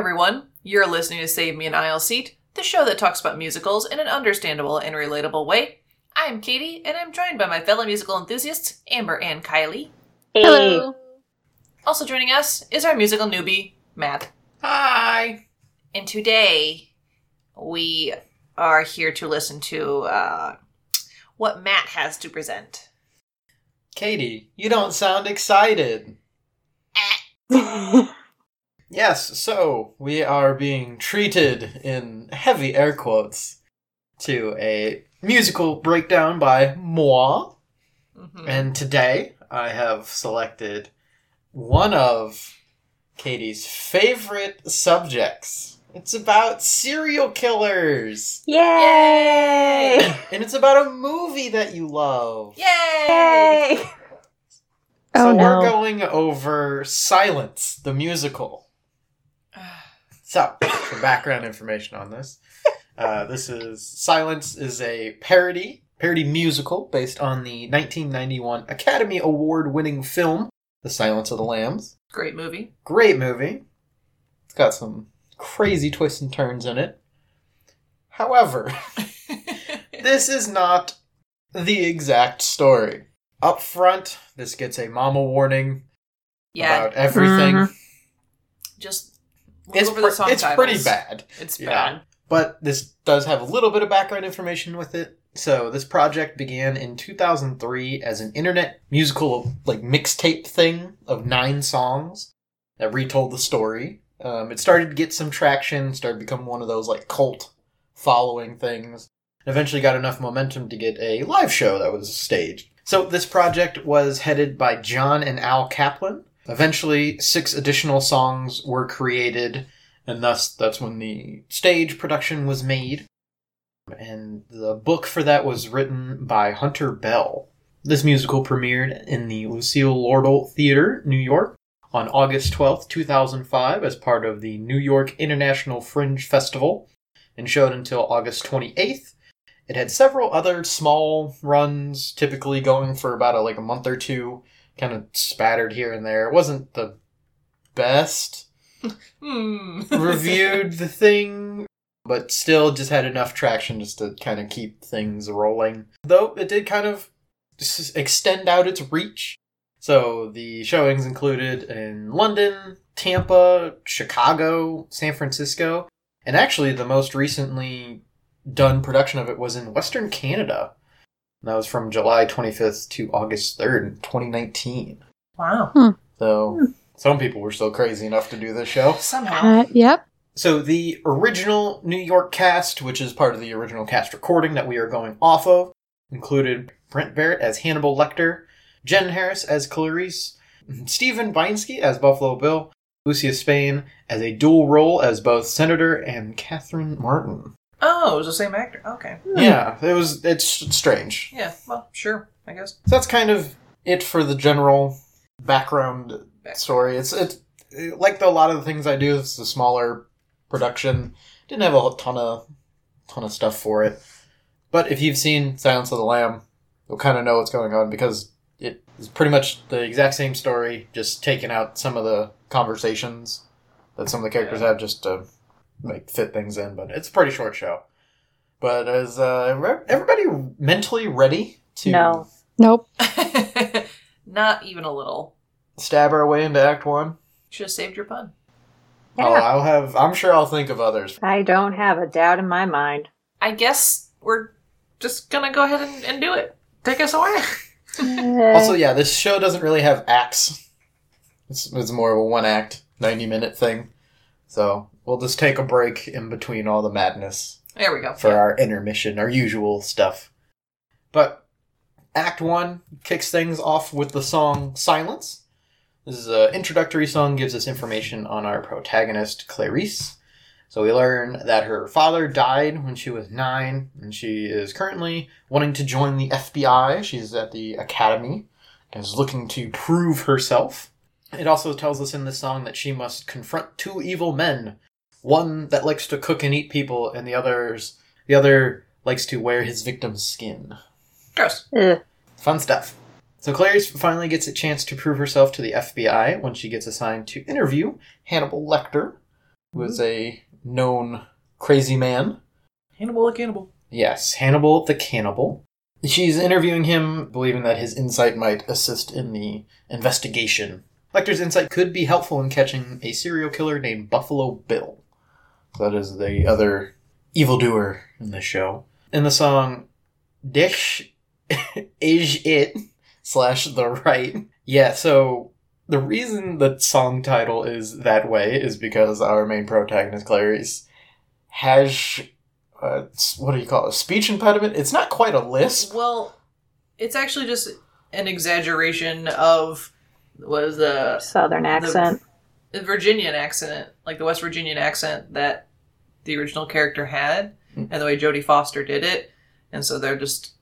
Welcome, everyone. You're listening to Save Me an Aisle Seat, the show that talks about musicals in an understandable and relatable way. I'm Katie, and I'm joined by my fellow musical enthusiasts, Amber and Kylie. Hello. Also joining us is our musical newbie, Matt. Hi. And today, we are here to listen to uh, what Matt has to present. Katie, you don't sound excited. Yes, so we are being treated in heavy air quotes to a musical breakdown by moi. Mhm. And today I have selected one of Katie's favorite subjects. It's about serial killers. Yay! And it's about a movie that you love. Yay! Yay! So Oh, we're going over Silence, the musical. So, for background information on this, uh, this is Silence is a parody parody musical based on the 1991 Academy Award winning film The Silence of the Lambs. Great movie. Great movie. It's got some crazy twists and turns in it. However, this is not the exact story. Up front, this gets a mama warning yeah, about everything. Mhm. just look It's, pre- it's pretty bad. It's Yeah. bad. But this does have a little bit of background information with it. So this project began in 2003 as an internet musical like mixtape thing of nine songs that retold the story. Um, it started to get some traction, started to become one of those like cult following things. Eventually got enough momentum to get a live show that was staged. So this project was headed by Jon and Al Kaplan. Eventually, six additional songs were created and thus that's when the stage production was made. And the book for that was written by Hunter Bell. This musical premiered in the Lucille Lortel Theater, New York, on August 12th, 2005, as part of the New York International Fringe Festival, and showed until August 28th. It had several other small runs, typically going for about a, like a month or two, kind of spattered here and there. It wasn't the best Hmm. reviewed the thing, but still just had enough traction just to kind of keep things rolling. Though it did kind of extend out its reach. So the showings included in London, Tampa, Chicago, San Francisco, and actually the most recently done production of it was in Western Canada. That was from July 25th to August 3rd, 2019. Wow. So some people were still crazy enough to do this show. Somehow. Uh, yep. So the original New York cast, which is part of the original cast recording that we are going off of, included Brent Barrett as Hannibal Lecter, Jenn Harris as Clarice, Stephen Bienskie as Buffalo Bill, Lucia Spina as a dual role as both Senator and Catherine Martin. Oh, it was the same actor. Okay. Yeah, it was it's strange. Yeah. Well, sure. I guess. So that's kind of it for the general background Back- story. It's it's like the, a lot of the things I do. It's a smaller production. Didn't have a ton of ton of stuff for it. But if you've seen Silence of the Lamb, you'll kind of know what's going on because it is pretty much the exact same story, just taking out some of the conversations that some of the characters Yeah. have just to like fit things in. But it's a pretty short show. But is uh, re- everybody mentally ready to No. Nope. Not even a little. stab our way into Act One? Should have saved your pun. Oh, I'll have. I'm sure I'll think of others. I don't have a doubt in my mind. I guess we're just gonna go ahead and, and do it. Take us away. Also, yeah, this show doesn't really have acts. It's, it's more of a one act, 90 minute thing. So we'll just take a break in between all the madness There we go. for our intermission, our usual stuff. But Act 1 kicks things off with the song Silence. This is an introductory song, gives us information on our protagonist, Clarice. So we learn that her father died when she was nine, and she is currently wanting to join the FBI. She's at the academy and is looking to prove herself. It also tells us in this song that she must confront two evil men one that likes to cook and eat people, and the others the other likes to wear his victim's skin. Gross. Ugh. Fun stuff. So Clarice finally gets a chance to prove herself to the FBI when she gets assigned to interview Hannibal Lecter. who is a known crazy man. Hannibal the cannibal. Yes, Hannibal the cannibal. She's interviewing him, believing that his insight might assist in the investigation. Lecter's insight could be helpful in catching a serial killer named Buffalo Bill. That is the other evildoer in the show. In the song Dish Is It slash the right. Yeah, so the reason the song title is that way is because our main protagonist, Clarice, has uh, what do you call it? A speech impediment? It's not quite a lisp. Well, it's actually just an exaggeration of was the Southern accent. The Virginian accent, like the West Virginian accent that the original character had, Hmm. and the way Jodie Foster did it, and so they're just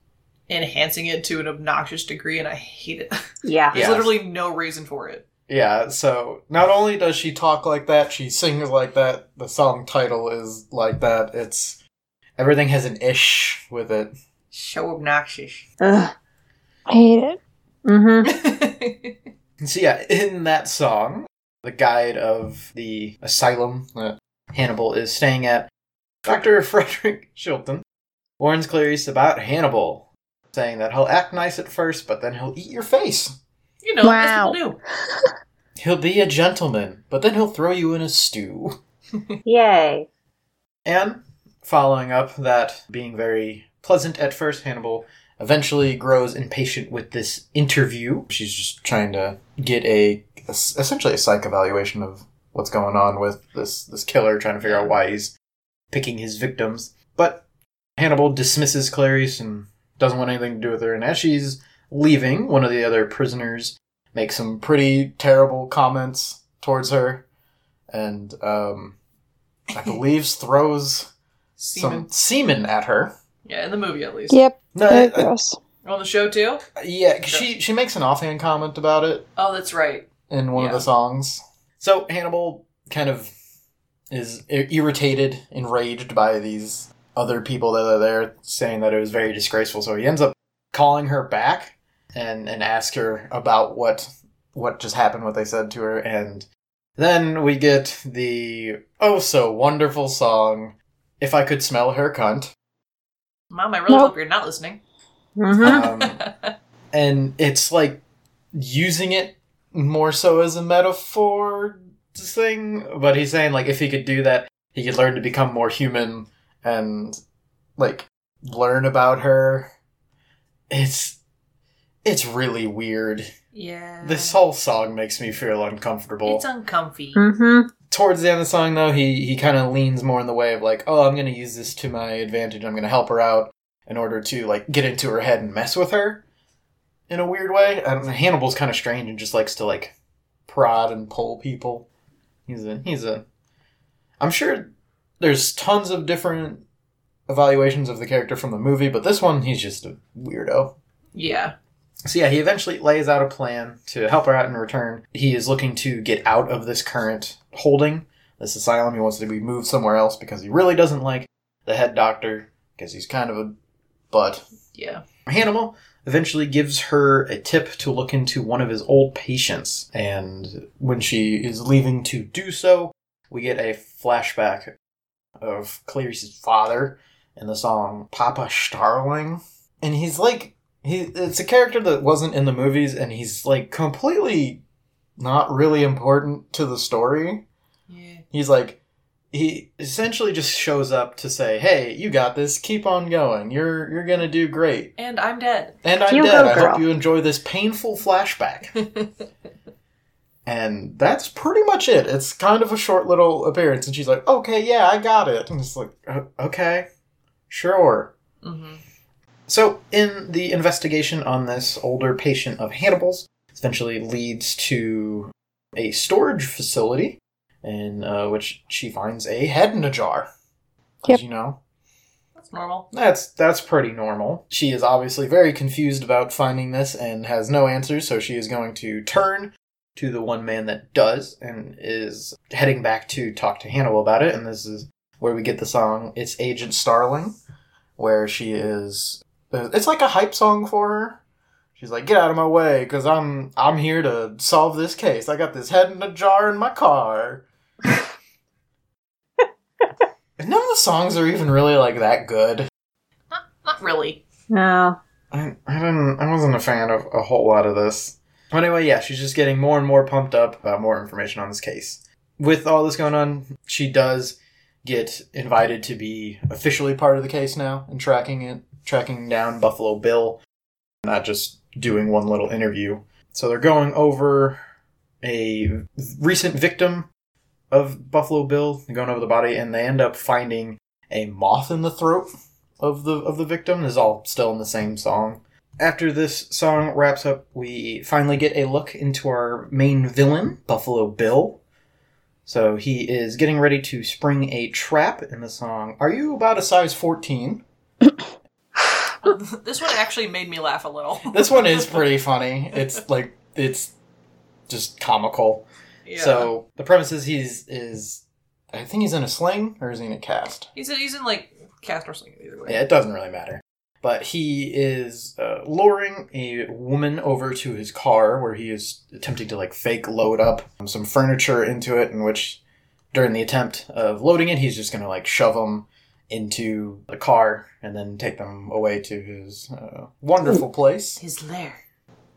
enhancing it to an obnoxious degree, and I hate it. yeah. There's Yeah. literally no reason for it. Yeah, so not only does she talk like that, she sings like that. The song title is like that. It's everything has an ish with it. So obnoxious. Ugh. Hate it. Mm-hmm. So yeah, in that song, the guide of the asylum that Hannibal is staying at, Dr. Frederick Chilton warns Clarice about Hannibal, saying that he'll act nice at first, but then he'll eat your face. you know, Wow. as people do. He'll be a gentleman, but then he'll throw you in a stew. Yay. And following up that being very pleasant at first, Hannibal eventually grows impatient with this interview. She's just trying to get a essentially a psych evaluation of what's going on with this this killer, trying to figure out why he's picking his victims. But Hannibal dismisses Clarice and doesn't want anything to do with her. And as she's leaving, one of the other prisoners makes some pretty terrible comments towards her, and um, I believe throws Semen. some semen at her. Yeah, in the movie at least. Yep. No, Very uh, gross. On the show too? yeah, she she makes an offhand comment about it Oh, that's right. in one of Yeah. the songs. So Hannibal kind of is i- irritated, enraged by these other people that are there, saying that it was very disgraceful. So he ends up calling her back and and ask her about what what just happened, what they said to her, and then we get the oh so wonderful song. If I could smell her cunt. Mom, I really Nope. hope you're not listening. Mm-hmm. Um, and it's like using it more so as a metaphor thing but he's saying like if he could do that he could learn to become more human and like learn about her it's it's really weird yeah. this whole song makes me feel uncomfortable It's uncomfy. Mm-hmm. Towards the end of the song though he he kind of leans more in the way of like oh i'm gonna use this to my advantage i'm gonna help her out in order to like get into her head and mess with her in a weird way and hannibal's kind of strange and just likes to like prod and pull people he's a he's a i'm sure there's tons of different evaluations of the character from the movie but this one he's just a weirdo Yeah. so yeah, he eventually lays out a plan to help her out in return. He is looking to get out of this current holding, this asylum. He wants to be moved somewhere else because he really doesn't like the head doctor because he's kind of a butt. Yeah. Hannibal eventually gives her a tip to look into one of his old patients, and when she is leaving to do so, we get a flashback of Clarice's father in the song Papa Starling. And he's like he it's a character that wasn't in the movies and he's like completely not really important to the story. Yeah. He's like he essentially just shows up to say, "Hey, you got this. Keep on going. You're you're going to do great." And I'm dead. And I'm You dead. go, I hope you enjoy this painful flashback. and that's pretty much it. It's kind of a short little appearance and she's like, "Okay, yeah, I got it." And it's like, "Okay. Sure." hmm So, in the investigation on this older patient of Hannibal's, eventually leads to a storage facility in uh, which she finds a head in a jar. Yep. As you know, That's normal. that's that's pretty normal. She is obviously very confused about finding this and has no answers, so she is going to turn to the one man that does and is heading back to talk to Hannibal about it. And this is where we get the song "It's Agent Starling," where she is. It's like a hype song for her. She's like, "Get out of my way, cause I'm I'm here to solve this case. I got this head in a jar in my car." And none of the songs are even really like that good. Not, not really. No. I, I didn't. I wasn't a fan of a whole lot of this. But anyway, yeah, she's just getting more and more pumped up about more information on this case. With all this going on, she does get invited to be officially part of the case now and tracking it, tracking down Buffalo Bill, not just doing one little interview. So they're going over a recent victim of Buffalo Bill, they're going over the body, and they end up finding a moth in the throat of the of the victim. This is all still in the same song. After this song wraps up, we finally get a look into our main villain, Buffalo Bill. So he is getting ready to spring a trap in the song. Are you about a size 14? this one actually made me laugh a little. This one is pretty funny. It's like it's just comical. Yeah. So the premise is he's is I think he's in a sling or is he in a cast? he's in, he's in like cast or sling either way. Yeah, it doesn't really matter. But he is uh, luring a woman over to his car where he is attempting to like fake load up some furniture into it, in which during the attempt of loading it, he's just gonna like shove them into the car and then take them away to his uh, wonderful place. His lair.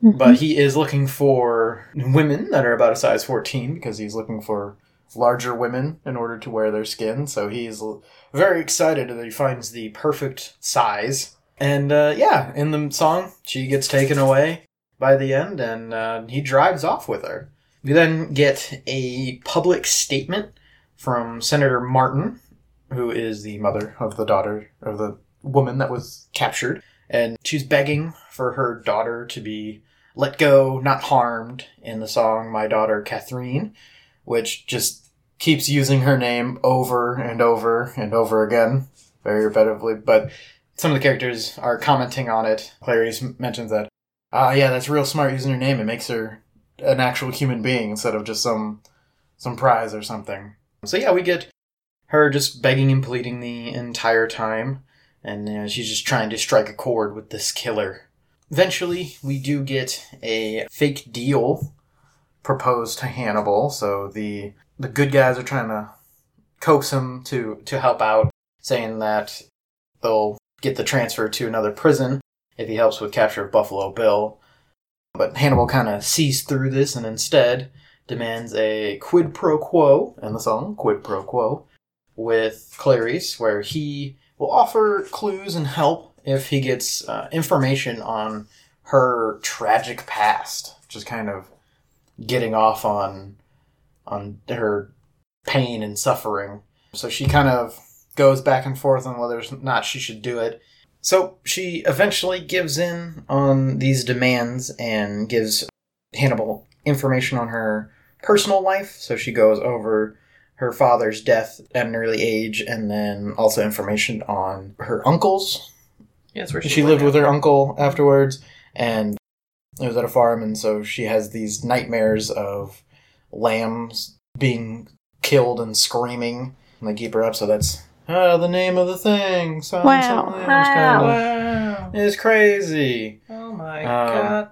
But he is looking for women that are about a size 14 because he's looking for larger women in order to wear their skin. So he's l- very excited that he finds the perfect size. And uh, yeah, in the song, she gets taken away by the end and uh, he drives off with her. We then get a public statement from Senator Martin, who is the mother of the daughter of the woman that was captured. And she's begging for her daughter to be let go, not harmed, in the song My Daughter Catherine, which just keeps using her name over and over and over again, very repetitively. But some of the characters are commenting on it. Clarice mentions that, ah, yeah, that's real smart using her name. It makes her an actual human being instead of just some some prize or something. So yeah, we get her just begging and pleading the entire time, and uh, she's just trying to strike a chord with this killer. Eventually, we do get a fake deal proposed to Hannibal. So the the good guys are trying to coax him to to help out, saying that they'll get the transfer to another prison if he helps with capture of Buffalo Bill. But Hannibal kind of sees through this and instead demands a quid pro quo and the song quid pro quo with Clarice, where he will offer clues and help if he gets uh, information on her tragic past, just kind of getting off on on her pain and suffering. So she kind of goes back and forth on whether or not she should do it. So she eventually gives in on these demands and gives Hannibal information on her personal life. So she goes over her father's death at an early age and then also information on her uncles. Yeah, that's where she, She lived with her uncle afterwards and it was at a farm and so she has these nightmares of lambs being killed and screaming and they keep her up so that's ah, the name of the thing. Silence Wow. of the kinda- Wow. It's crazy. Oh my Um, god.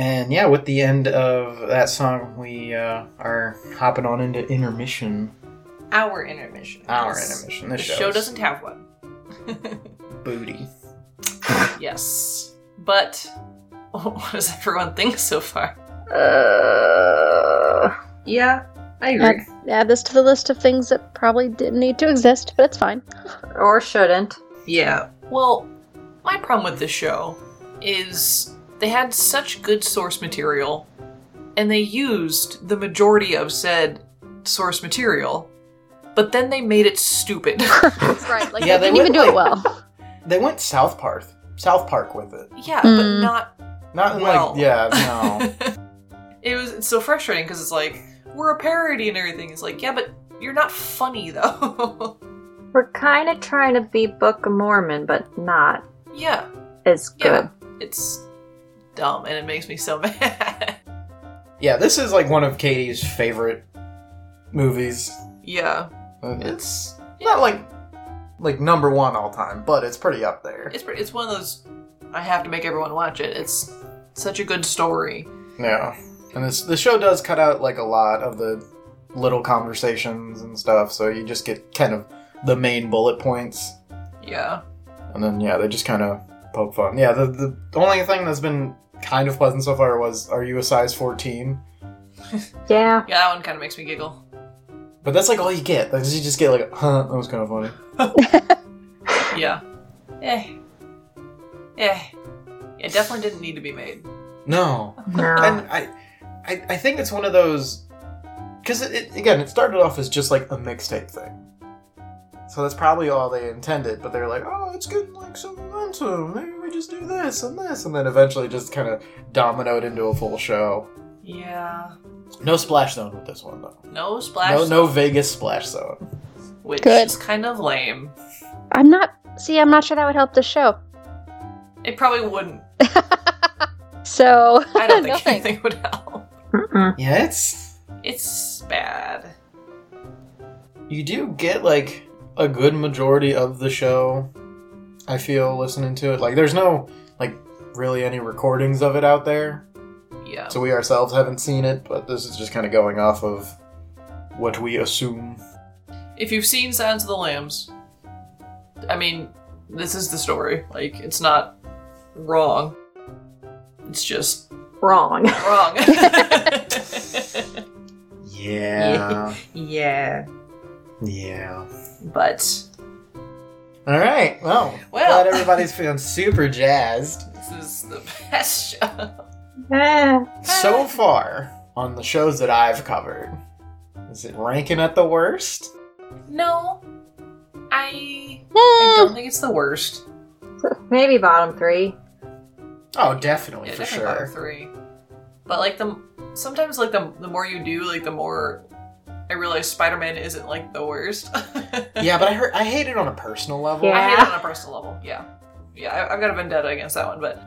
And yeah, with the end of that song, we uh, are hopping on into intermission. Our intermission. Our Yes. intermission. The show doesn't have one. booty. yes. But what does everyone think so far? Uh, Yeah, I Add, add this to the list of things that probably didn't need to exist, but it's fine. or shouldn't. Yeah. Well, my problem with this show is they had such good source material and they used the majority of said source material, but then they made it stupid. That's right, like Yeah, they they didn't even went do it well. They went South Park, South Park with it. yeah, but Mm. not Not Well. like yeah, no. it was it's so frustrating because it's like we're a parody and everything. It's like, yeah, but you're not funny though. We're kind of trying to be Book of Mormon, but not yeah, as yeah, good. it's dumb and it makes me so mad. yeah, this is like one of Katie's favorite movies. yeah, Uh, it's Not like like number one all time, but it's pretty up there. it's pretty- it's one of those I have to make everyone watch it. It's such a good story. Yeah, and this the show does cut out like a lot of the little conversations and stuff, so you just get kind of the main bullet points, Yeah. and then yeah, they just kind of poke fun. Yeah, the the only thing that's been kind of pleasant so far was, "Are you a size 14?" Yeah. Yeah, that one kind of makes me giggle. But that's like all you get. Like, you just get like, "Huh, that was kind of funny." Yeah. Eh. Eh. It definitely didn't need to be made. No, No. and I, I, I think it's one of those because it, it again, it started off as just like a mixtape thing. So that's probably all they intended, but they're like, oh, it's getting like some momentum. Maybe we just do this and this, and then eventually just kind of dominoed into a full show. Yeah. No splash zone with this one though. No splash. No, zone, no Vegas splash zone. Which Good. is kind of lame. I'm not. See, I'm not sure that would help the show. It probably wouldn't. So I don't think nothing. anything would help. Mm-mm. Yeah, it's It's bad. you do get like a good majority of the show. I feel listening to it. Like, there's no like really any recordings of it out there. Yeah. So we ourselves haven't seen it, but this is just kind of going off of what we assume. If you've seen Silence of the Lambs, I mean, this is the story. Like, it's not wrong. It's just Wrong. wrong. Yeah. yeah. yeah. But All right. Well, Well. glad everybody's feeling super jazzed. this is the best show. So far on the shows that I've covered, is it ranking at the worst? No. I I Eh, don't think it's the worst. Maybe bottom three. Oh, definitely Yeah, for definitely bottom sure. three. But like the sometimes like the the more you do, like the more I realize Spider-Man isn't like the worst. Yeah, but I heard I hate it on a personal level. Yeah. I hate it on a personal level. Yeah, yeah, I, I've got a vendetta against that one. But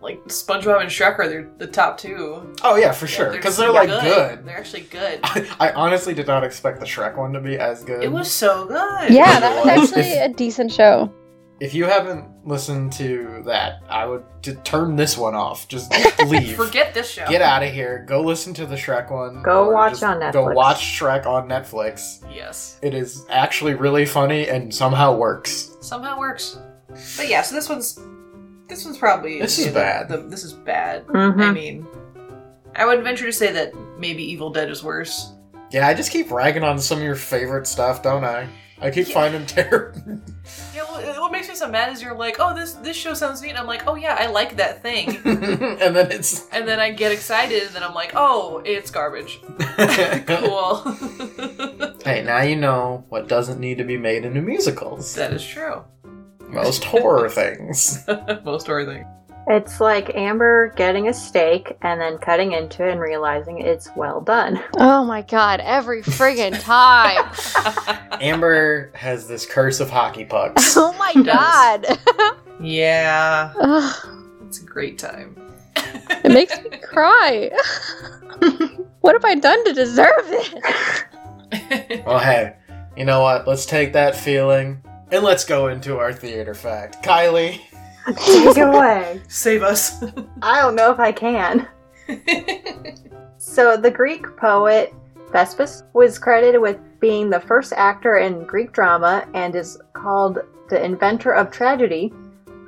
like SpongeBob and Shrek are the, the top two. Oh yeah, for sure, because just they're like good. They're actually good. I, I honestly did not expect the Shrek one to be as good. It was so good. yeah, that was. actually a decent show. If you haven't listened to that, I would t- turn this one off. Just leave. Forget this show. Get out of here. Go listen to the Shrek one. Go watch on Netflix. Go watch Shrek on Netflix. Yes. It is actually really funny and somehow works. Somehow works. But yeah, so this one's this one's probably This is bad. the- this is bad. Mhm. I mean, I would venture to say that maybe Evil Dead is worse. Yeah, I just keep ragging on some of your favorite stuff, don't I? I keep Yeah. finding terrible. Makes me so mad is you're like, oh, this this show sounds neat. I'm like, oh yeah, I like that thing. and then it's and then I get excited, and then I'm like, oh, it's garbage. cool. Hey, now you know what doesn't need to be made into musicals. that is true. Most horror things. Most horror thing. It's like Amber getting a steak and then cutting into it and realizing it's well done. Oh my god, every friggin' time. Amber has this curse of hockey pucks. oh my god. yeah, Ugh, it's a great time. it makes me cry. what have I done to deserve it? Well, hey, you know what? Let's take that feeling and let's go into our theater fact. Kylie, Take it away. Save us. I don't know if I can. So, the Greek poet Thespis was credited with being the first actor in Greek drama and is called the inventor of tragedy.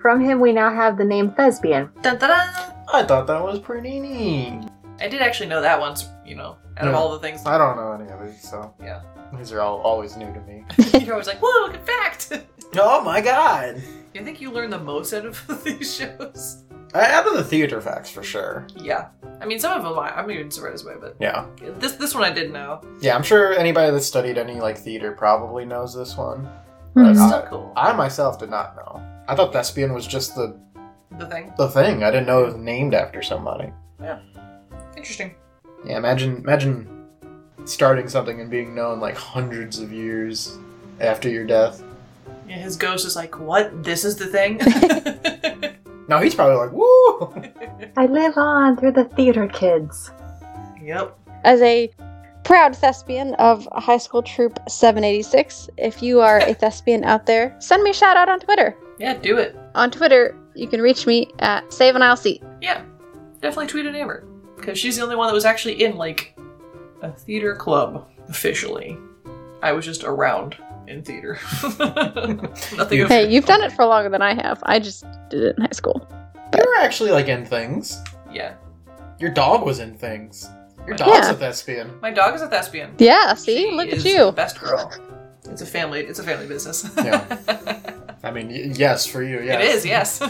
From him, we now have the name thespian. Dun, dun, dun. I thought that was pretty neat. I did actually know that once. You know, out of Yeah. all the things. I don't know any of these, so Yeah. these are all always new to me. You're always like, whoa, good fact. oh my god! You think you learn the most out of these shows? I Out of the theater facts for sure. Yeah. I mean, some of them I, I'm even surprised by, but Yeah, this this one I didn't know. yeah. I'm sure anybody that studied any like theater probably knows this one. Hmm. But It's I, cool. I myself did not know. I thought thespian was just the The thing. the thing. I didn't know it was named after somebody. Yeah. Interesting. Yeah, imagine imagine starting something and being known like hundreds of years after your death. Yeah, his ghost is like, what? This is the thing? Now he's probably like, woo! I live on through the theater kids. yep. As a proud thespian of High School Troop 786, if you are a thespian out there, send me a shout out on Twitter. Yeah, do it. On Twitter, you can reach me at Save an Aisle Seat. Yeah. Definitely tweet at Amber. Because she's the only one that was actually in, like, a theater club, officially. I was just around in theater. Nothing. Hey, you've done it for longer than I have. I just did it in high school. You were actually like in things. Yeah, Your dog was in things. Your My- dog's Yeah. a thespian. my dog is a thespian. Yeah, see? She Look at you. the best girl. It's a family. It's a family business. Yeah. I mean, y- yes, for you, yes. It is. Yes.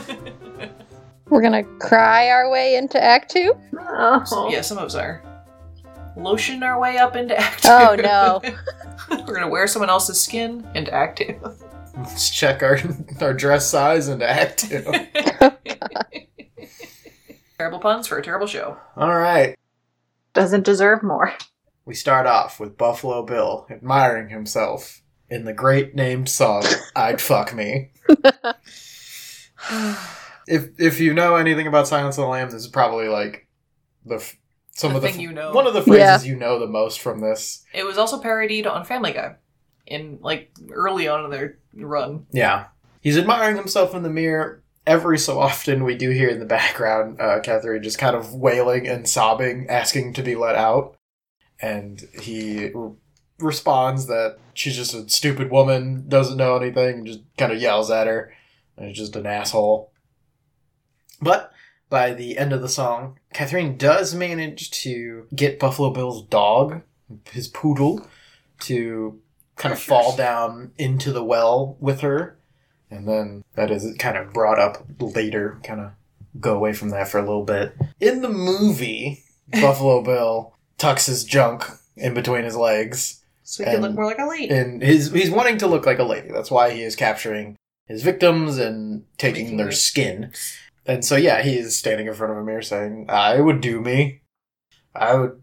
We're gonna cry our way into Act Two. Oh. yeah, some of us are. Lotion our way up into Act oh, Two. Oh, no. We're gonna wear someone else's skin and Act Two. Let's check our our dress size and act two. terrible puns for a terrible show. All right. Doesn't deserve more. We start off with Buffalo Bill admiring himself in the great named song "I'd Fuck Me." If if you know anything about Silence of the Lambs, this is probably like the f- some The of the thing you know. one of the phrases Yeah. you know the most from this. It was also parodied on Family Guy, in like early on in their run. Yeah, he's admiring himself in the mirror. Every so often, we do hear in the background uh, Catherine just kind of wailing and sobbing, asking to be let out, and he r- responds that she's just a stupid woman, doesn't know anything, and just kind of yells at her, and is just an asshole. But by the end of the song, Catherine does manage to get Buffalo Bill's dog, his poodle, to kind of fall down into the well with her. And then that is kind of brought up later, kind of go away from that for a little bit. In the movie, Buffalo Bill tucks his junk in between his legs So he could look more like a lady. and his he's wanting to look like a lady. That's why he is capturing his victims and taking Making their- skin. And so yeah, he is standing in front of a mirror saying, "I would do me. I would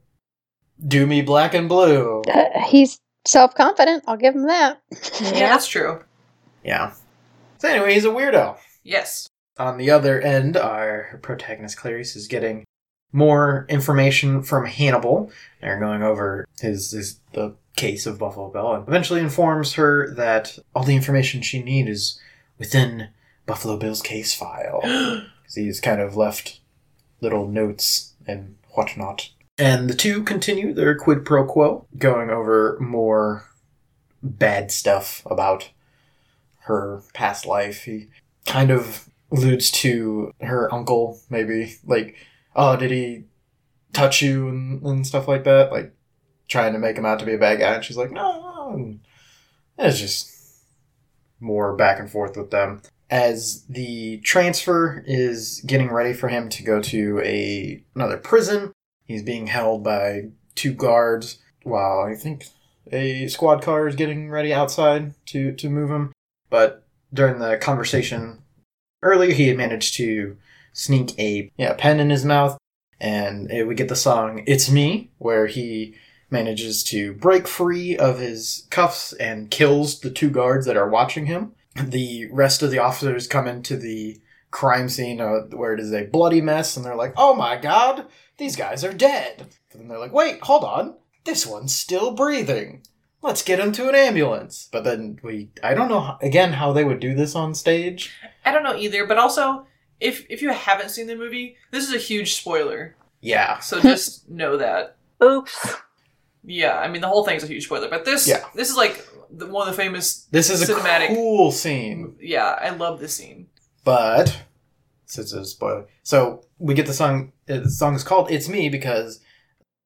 do me black and blue." Uh, he's self confident. I'll give him that. yeah, that's true. Yeah. So anyway, he's a weirdo. Yes. On the other end, our protagonist Clarice is getting more information from Hannibal. They're going over his, his the case of Buffalo Bill, and eventually informs her that all the information she needs is within Buffalo Bill's case file. he's kind of left little notes and whatnot. And the two continue their quid pro quo, going over more bad stuff about her past life. He kind of alludes to her uncle, maybe like, oh, did he touch you and, and stuff like that? Like trying to make him out to be a bad guy, and she's like, no. And it's just more back and forth with them. As the transfer is getting ready for him to go to a another prison, he's being held by two guards while I think a squad car is getting ready outside to to move him. But during the conversation earlier, he had managed to sneak a yeah, pen in his mouth, and eh, we get the song "It's Me," where he manages to break free of his cuffs and kills the two guards that are watching him. The rest of the officers come into the crime scene uh, where it is a bloody mess, and they're like, "Oh my god, these guys are dead!" And they're like, "Wait, hold on, this one's still breathing." let's get him to an ambulance. But then we, I don't know, how- again, how they would do this on stage. I don't know either, but also if if you haven't seen the movie, this is a huge spoiler. Yeah. So just know that. Oops. Yeah, I mean the whole thing's a huge spoiler, but this Yeah. this is like the, one of the famous. This is a Cinematic. cool scene. Yeah, I love this scene. But, since it's a spoiler. So, we get the song, uh, the song is called It's Me because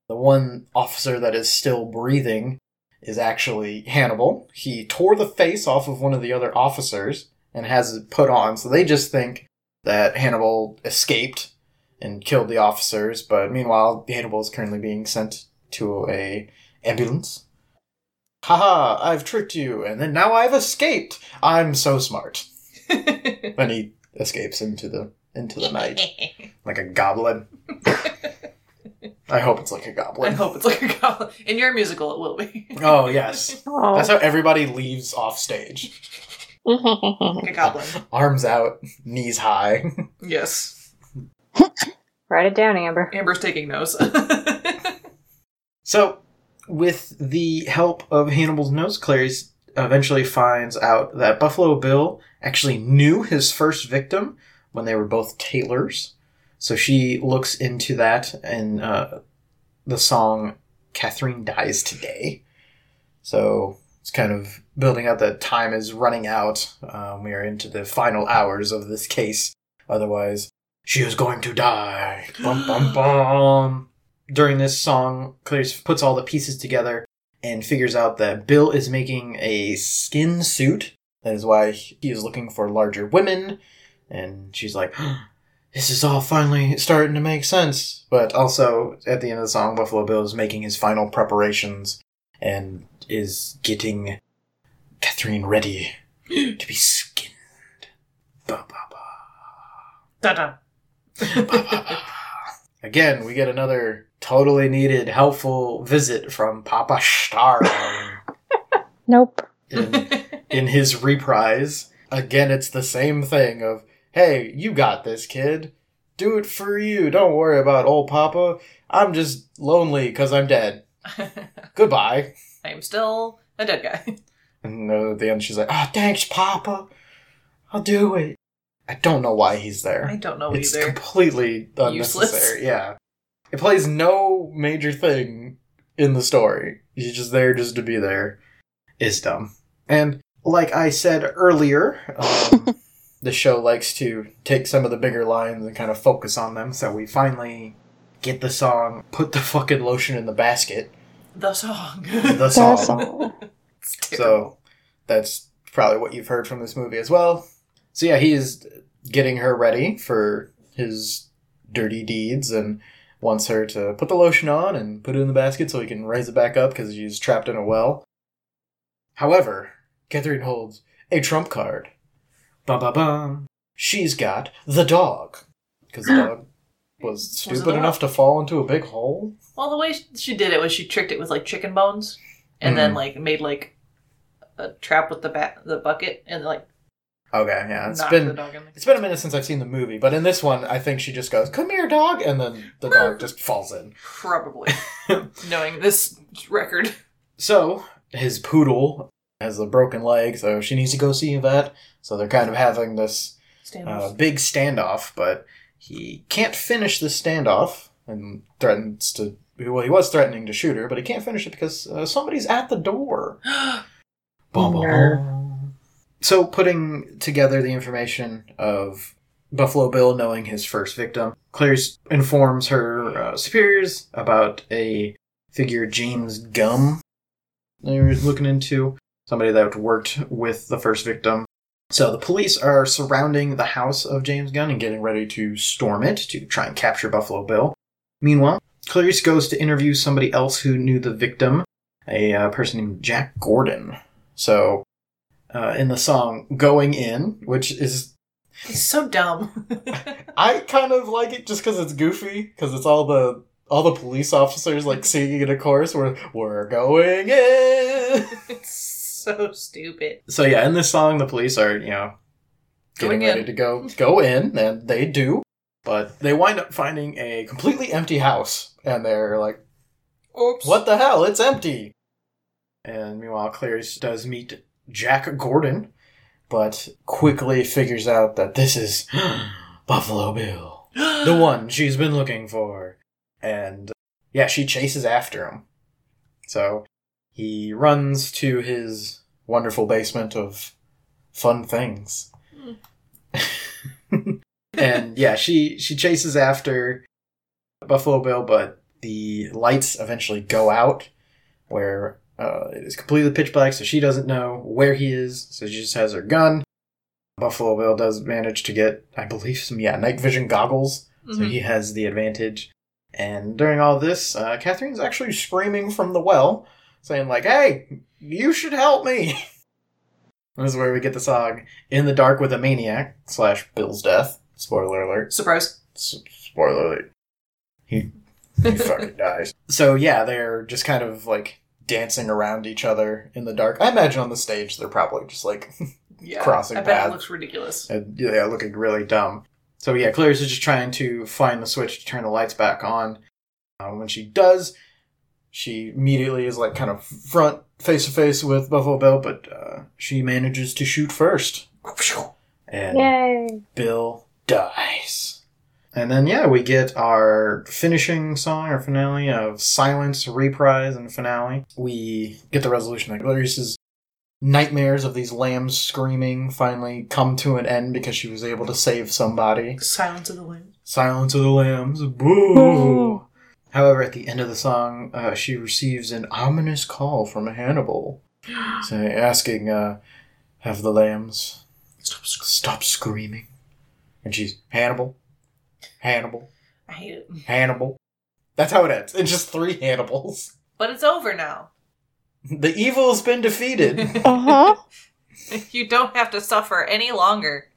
the one officer that is still breathing is actually Hannibal. He tore the face off of one of the other officers and has it put on, so they just think that Hannibal escaped and killed the officers, but meanwhile, Hannibal is currently being sent to a ambulance. Haha, I've tricked you, and then now I've escaped. I'm so smart. When he escapes into the into the night like a goblin. I hope it's like a goblin. I hope it's like a goblin. In your musical, it will be. Oh yes, Oh. that's how everybody leaves off stage. like a goblin. Arms out, knees high. Yes. Write it down, Amber. Amber's taking notes. So, with the help of Hannibal's nose, Clarice eventually finds out that Buffalo Bill actually knew his first victim when they were both tailors. So she looks into that in uh, the song "Catherine Dies Today." So it's kind of building up that time is running out. Um, we are into the final hours of this case. Otherwise, she is going to die. Bum, bum, bum. During this song, Clarice puts all the pieces together and figures out that Bill is making a skin suit. That is why he is looking for larger women. And she's like, this is all finally starting to make sense. But also, at the end of the song, Buffalo Bill is making his final preparations and is getting Catherine ready to be skinned. Ba, ba, ba. Da-da. Ba, ba, ba. Again, we get another totally needed, helpful visit from Papa Star Nope. in, in his reprise. Again, it's the same thing of, hey, you got this, kid. Do it for you. Don't worry about old Papa. I'm just lonely because I'm dead. Goodbye. I am still a dead guy. And uh, at the end, she's like, oh, thanks, Papa. I'll do it. I don't know why he's there. I don't know it's either. completely Useless. Yeah. It plays no major thing in the story. He's just there just to be there. Is dumb. And like I said earlier, um, the show likes to take some of the bigger lines and kind of focus on them. So we finally get the song "Put the fucking lotion in the basket." The song. The That song. song. It's. So that's probably what you've heard from this movie as well. So yeah, he's getting her ready for his dirty deeds and wants her to put the lotion on and put it in the basket so he can raise it back up because she's trapped in a well. However, Catherine holds a trump card. Ba ba bum. She's got the dog because the dog was stupid enough to fall into a big hole. Well, the way she did it was she tricked it with like chicken bones, and then Mhm. like made like a trap with the bat, the bucket, and like Okay, yeah, it's been the dog in. It's been a minute since I've seen the movie, but in this one, I think she just goes, "Come here, dog," and then the dog just falls in. Probably, knowing this record. So his poodle has a broken leg, so she needs to go see a vet. So they're kind of having this uh, big standoff, but he can't finish the standoff and threatens to. Well, he was threatening to shoot her, but he can't finish it because uh, somebody's at the door. Bum, bum, bum. So, putting together the information of Buffalo Bill knowing his first victim, Clarice informs her uh, superiors about a figure, James Gumb, they were looking into. Somebody that worked with the first victim. So, the police are surrounding the house of James Gumb and getting ready to storm it to try and capture Buffalo Bill. Meanwhile, Clarice goes to interview somebody else who knew the victim, a uh, person named Jack Gordon. So, uh, in the song "Going In," which is He's so dumb. I kind of like it just because it's goofy, because it's all the all the police officers like singing in a chorus where we're going in. it's so stupid. so yeah, in this song, the police are you know getting Going in. ready to go go in, and they do, but they wind up finding a completely empty house, and they're like, Oops. "What the hell? It's empty." And meanwhile, Clarice does meet Jack Gordon, but quickly figures out that this is Buffalo Bill, the one she's been looking for. And yeah, she chases after him. So he runs to his wonderful basement of fun things. Hmm. and yeah, she she chases after Buffalo Bill, but the lights eventually go out where uh, it is completely pitch black, so she doesn't know where he is, so she just has her gun. Buffalo Bill does manage to get, I believe, some yeah night vision goggles, so Mhm. he has the advantage. And during all this, uh, Catherine's actually screaming from the well, saying like, "Hey, you should help me." this is where we get the song "In the Dark with a Maniac" slash Bill's death. Spoiler alert. Surprise. S- spoiler alert. He he fucking dies. So yeah, they're just kind of like dancing around each other in the dark. I imagine on the stage they're probably just like Yeah. Crossing I bet paths. it looks ridiculous. uh, yeah, looking really dumb. So yeah, Clarice is just trying to find the switch to turn the lights back on. Uh, when she does, she immediately is like kind of front face to face with Buffalo Bill, but uh, she manages to shoot first, and Yay. Bill dies. And then, yeah, we get our finishing song, our finale of Silence, Reprise, and Finale. We get the resolution that Clarice is nightmares of these lambs screaming finally come to an end because she was able to save somebody. Silence of the Lambs. Silence of the Lambs. Boo! However, at the end of the song, uh, she receives an ominous call from Hannibal, say, asking, uh, "Have the lambs Stop screaming. stop screaming?" And she's Hannibal, Hannibal, I hate it. Hannibal. That's how it ends. It's just three Hannibals. But it's over now. The evil has been defeated. Uh huh. you don't have to suffer any longer.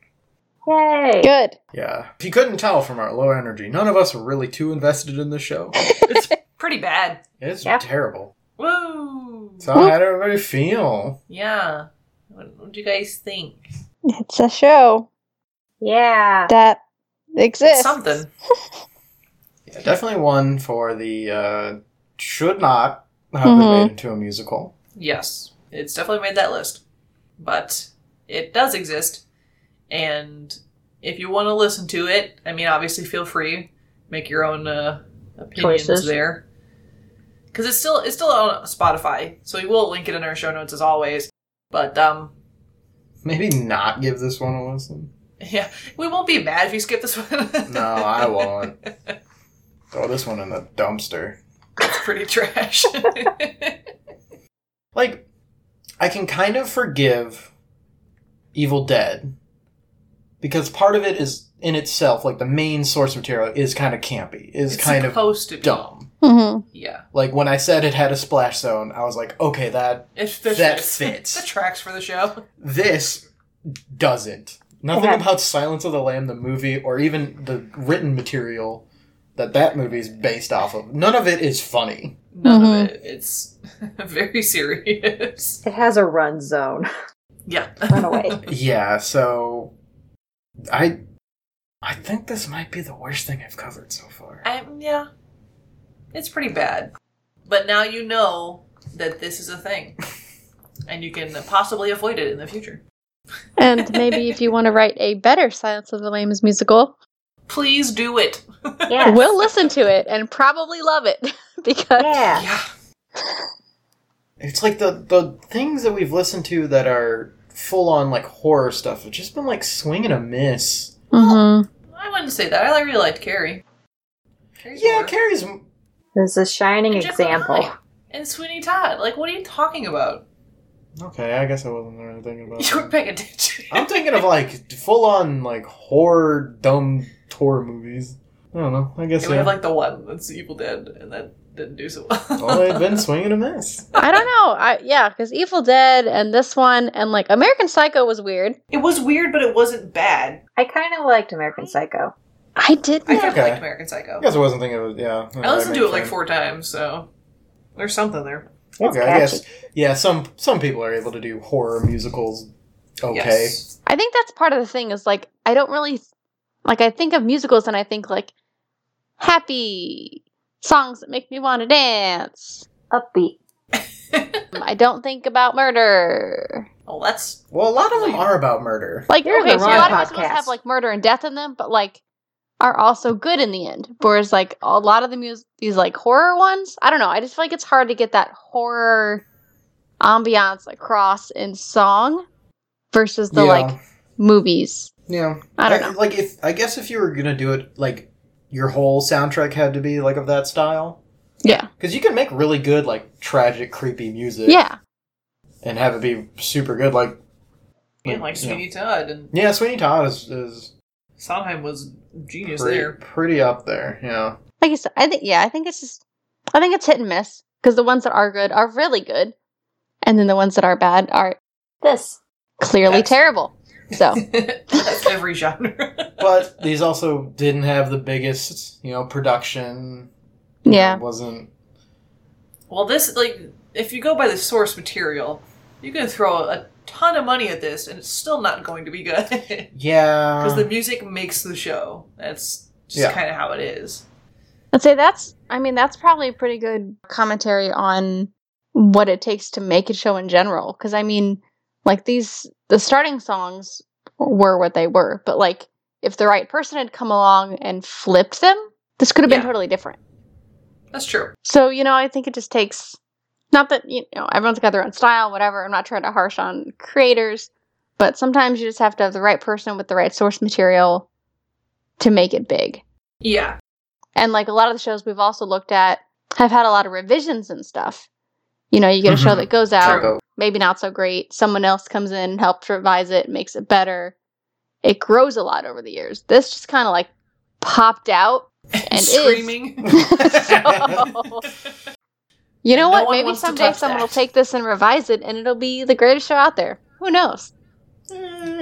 Yay! Good. yeah. If you couldn't tell from our low energy, none of us were really too invested in the show. It's pretty bad. It's Yeah. terrible. Woo! So how did everybody feel? Yeah. What, what do you guys think? It's a show Yeah. that exists. Something. Yeah, definitely one for the uh, should not have been Mhm. made into a musical. Yes. It's definitely made that list. But it does exist. And if you want to listen to it, I mean, obviously feel free. Make your own uh, opinions Choices. there. Because it's still it's still on Spotify, so we will link it in our show notes as always. But um, Maybe not give this one a listen. Yeah, we won't be mad if you skip this one. No, I won't. Throw this one in the dumpster. it's pretty trash. Like, I can kind of forgive Evil Dead because part of it is in itself, like the main source material is kind of campy, is it's kind of supposed to be. dumb. Mm-hmm. Yeah, Like when I said it had a splash zone, I was like, okay, that it fits. That fits. the tracks for the show. this doesn't. Nothing Yeah. about Silence of the Lamb, the movie, or even the written material that that movie is based off of. None of it is funny. None Mhm. of it. It's very serious. It has a run zone. Yeah. Run away. Yeah, so I I think this might be the worst thing I've covered so far. I, yeah. It's pretty bad. But now you know that this is a thing. And you can possibly avoid it in the future. And maybe if you want to write a better Silence of the Lambs musical, Please do it. Yes. we'll listen to it and probably love it because Yeah. Yeah. It's like the the things that we've listened to that are full on like horror stuff have just been like swing and a miss. Mhm. I wouldn't say that. I really liked Carrie. Carrie's Yeah, horror. Carrie's This is a shining And example. Hyde. And Sweeney Todd. Like, what are you talking about? Okay. I guess I wasn't really thinking about. You were paying attention. I'm thinking of like full on like horror dumb horror movies. I don't know. I guess Yeah, we yeah. have like the one that's Evil Dead, and that didn't do so well. well, they've been swinging a miss. I don't know. I yeah, because Evil Dead and this one and like American Psycho was weird. it was weird, but it wasn't bad. I kind of liked American Psycho. I did I kind of Okay. liked American Psycho. I guess I wasn't thinking of it. Yeah, I listened to it like four times, so there's something there. It's Okay, I guess yeah. Some some people are able to do horror musicals. Okay, Yes. I think that's part of the thing is like I don't really like I think of musicals and I think like happy songs that make me want to dance. Upbeat. I don't think about murder. well, that's well, a lot of them are about murder. Like You're okay, so a wrong lot of musicals podcast. have like murder and death in them, but like are also good in the end. Whereas like a lot of the mus- these like horror ones, I don't know. I just feel like it's hard to get that horror ambiance across in song versus the yeah, like movies. yeah. I don't know. Like if I guess if you were gonna do it, like your whole soundtrack had to be like of that style, Yeah. because you can make really good like tragic, creepy music. Yeah. and have it be super good. Like yeah, like you know. Sweeney Todd and Yeah, Sweeney Todd is, is Sondheim was genius pretty, there. pretty up there. Yeah. like I said, I think yeah, I think it's just I think it's hit and miss because the ones that are good are really good, and then the ones that are bad are This. clearly Yes. terrible. So That's every genre. But these also didn't have the biggest, you know, production. You know, yeah, it wasn't. well, this like if you go by the source material, you can throw a ton of money at this, and it's still not going to be good yeah, because the music makes the show. That's just Yeah. kind of how it is. I'd say that's I mean that's probably a pretty good commentary on what it takes to make a show in general. Because I mean, like these the starting songs were what they were, but like if the right person had come along and flipped them, this could have been Yeah. totally different. That's true. So, you know, I think it just takes Not that you know everyone's got their own style, whatever. I'm not trying to harsh on creators, but sometimes you just have to have the right person with the right source material to make it big. Yeah. And like a lot of the shows we've also looked at have had a lot of revisions and stuff. You know, you get a show Mhm. that goes out, True. maybe not so great. Someone else comes in, helps revise it, makes it better. It grows a lot over the years. This just kind of like popped out. And is. screaming. So, you know No what? Maybe wants to someday touch someone will take this and revise it, and it'll be the greatest show out there. Who knows?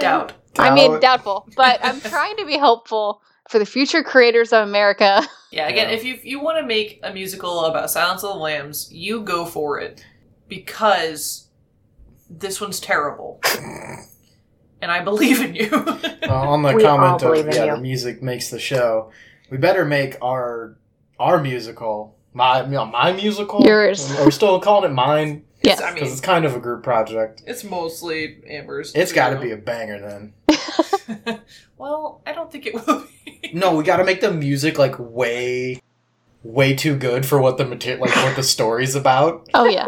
Doubt. I mean, doubtful, but I'm trying to be hopeful for the future creators of America. Yeah, again, Yeah. if you you want to make a musical about Silence of the Lambs, you go for it because this one's terrible, and I believe in you. Uh, on the We comment believe of yeah, you. the music makes the show. We better make our our musical my you know, my musical. Yours. Are we still calling it mine? Yes. I Because mean, it's kind of a group project. it's mostly Amber's. It's got to be a banger then. well, I don't think it will be. No, we got to make the music like way, way too good for what the material, like what the story's about. Oh yeah.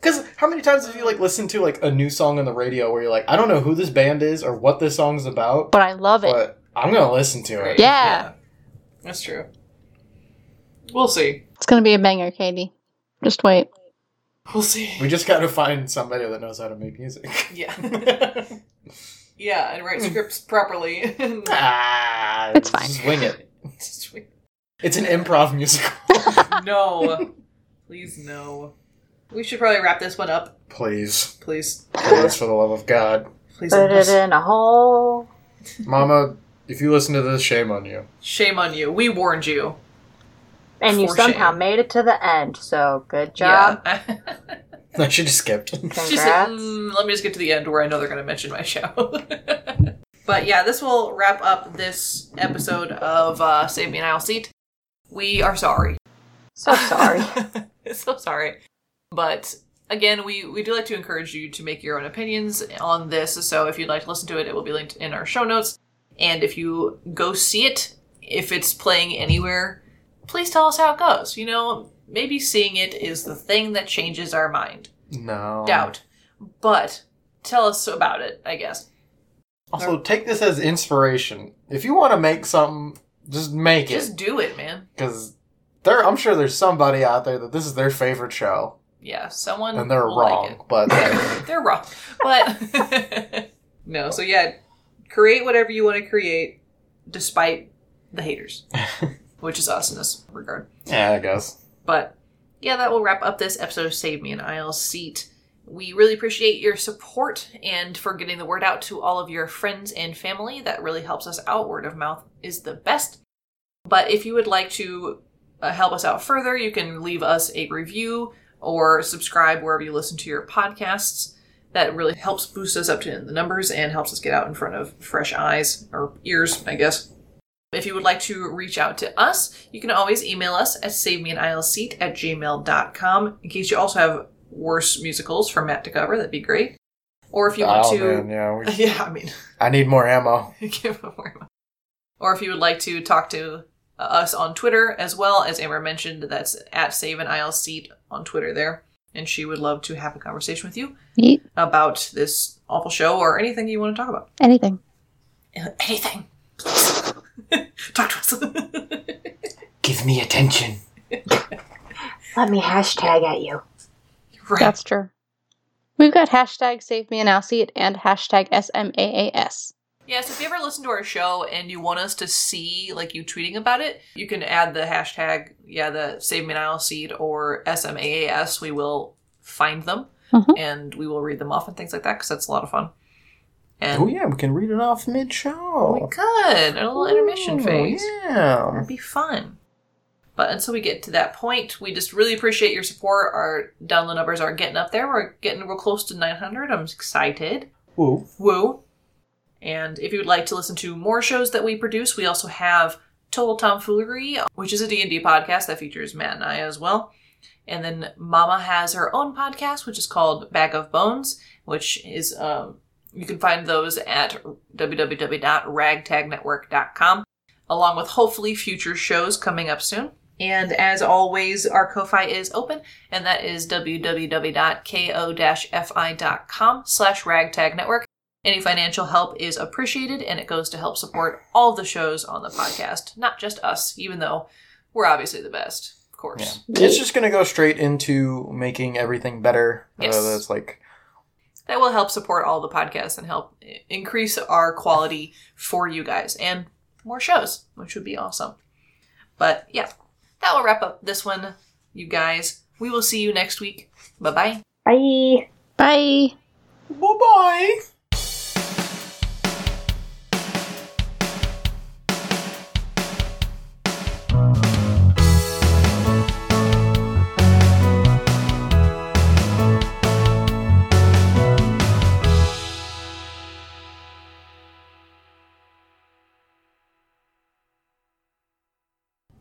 Because how many times have you like listened to like a new song on the radio where you're like, I don't know who this band is or what this song's about, But I love it. but I'm gonna listen to Right, it. Yeah. That's true. We'll see. It's gonna be a banger, Katie. Just wait. We'll see. We just got to find somebody that knows how to make music. Yeah. yeah, and write scripts properly. ah, It's fine. Swing it. Just wait. It's an improv musical. no. Please, no. We should probably wrap this one up. Please, Please. please, for the love of God, Please. Put it in a hole. Mama. If you listen to this, shame on you. Shame on you. We warned you. And you somehow shame. made it to the end, so good job. Yeah. I should have skipped. She said, mm, let me just get to the end where I know they're going to mention my show. but yeah, this will wrap up this episode of uh, Save Me an Aisle Seat. We are sorry. So sorry. so sorry. But again, we, we do like to encourage you to make your own opinions on this. So if you'd like to listen to it, it will be linked in our show notes. And if you go see it, if it's playing anywhere, please tell us how it goes. You know, maybe seeing it is the thing that changes our mind. No Doubt. But tell us about it, I guess. Also, take this as inspiration. If you want to make something, just make Just it. Just do it, man. Because there, I'm sure there's somebody out there that this is their favorite show, Yeah, someone and they're like wrong. it. But like, they're wrong. But no, so yeah, create whatever you want to create despite the haters, which is us in this regard. yeah, I guess. But yeah, that will wrap up this episode of Save Me an Aisle Seat. We really appreciate your support and for getting the word out to all of your friends and family. That really helps us out. Word of mouth is the best. But if you would like to uh, help us out further, you can leave us a review or subscribe wherever you listen to your podcasts. That really helps boost us up to the numbers and helps us get out in front of fresh eyes or ears, I guess. If you would like to reach out to us, you can always email us at savemeanaisleseat at gmail.com in case you also have worse musicals for Matt to cover. That'd be great. Or if you want oh, to. man, yeah, we- Yeah, I mean, I need more ammo. give more ammo. Or if you would like to talk to uh, us on Twitter as well, as Amber mentioned, that's at Save an Aisle Seat on Twitter there. And she would love to have a conversation with you Neat. about this awful show or anything you want to talk about. Anything. Anything. Please. talk to us. Give me attention. Let me hashtag at you. right. That's true. We've got hashtag save me an Aisle Seat and hashtag SMAAS. Yeah, so if you ever listen to our show and you want us to see like you tweeting about it, you can add the hashtag, yeah, the Save Me an Aisle Seat or SMAAS. We will find them Mhm. and we will read them off and things like that because that's a lot of fun. And Oh yeah, we can read it off mid show. we could a little intermission phase. Yeah. That'd be fun. But until we get to that point, we just really appreciate your support. Our download numbers are getting up there. We're getting real close to 900. I'm excited. Woo. Woo. And if you would like to listen to more shows that we produce, we also have Total Tomfoolery, which is a D&D podcast that features Matt and I as well. And then Mama has her own podcast, which is called Bag of Bones, which is, um, you can find those at www.ragtagnetwork.com, along with hopefully future shows coming up soon. And as always, our Ko-Fi is open, and that is www.ko-fi.com slash ragtag network. Any financial help is appreciated, and it goes to help support all the shows on the podcast, not just us, even though we're obviously the best, of Yeah. course. It's just going to go straight into making everything better. Yes. Uh, that's like, That will help support all the podcasts and help increase our quality for you guys and more shows, which would be awesome. But yeah, that will wrap up this one, you guys. We will see you next week. Bye-bye. Bye bye. Bye. Bye.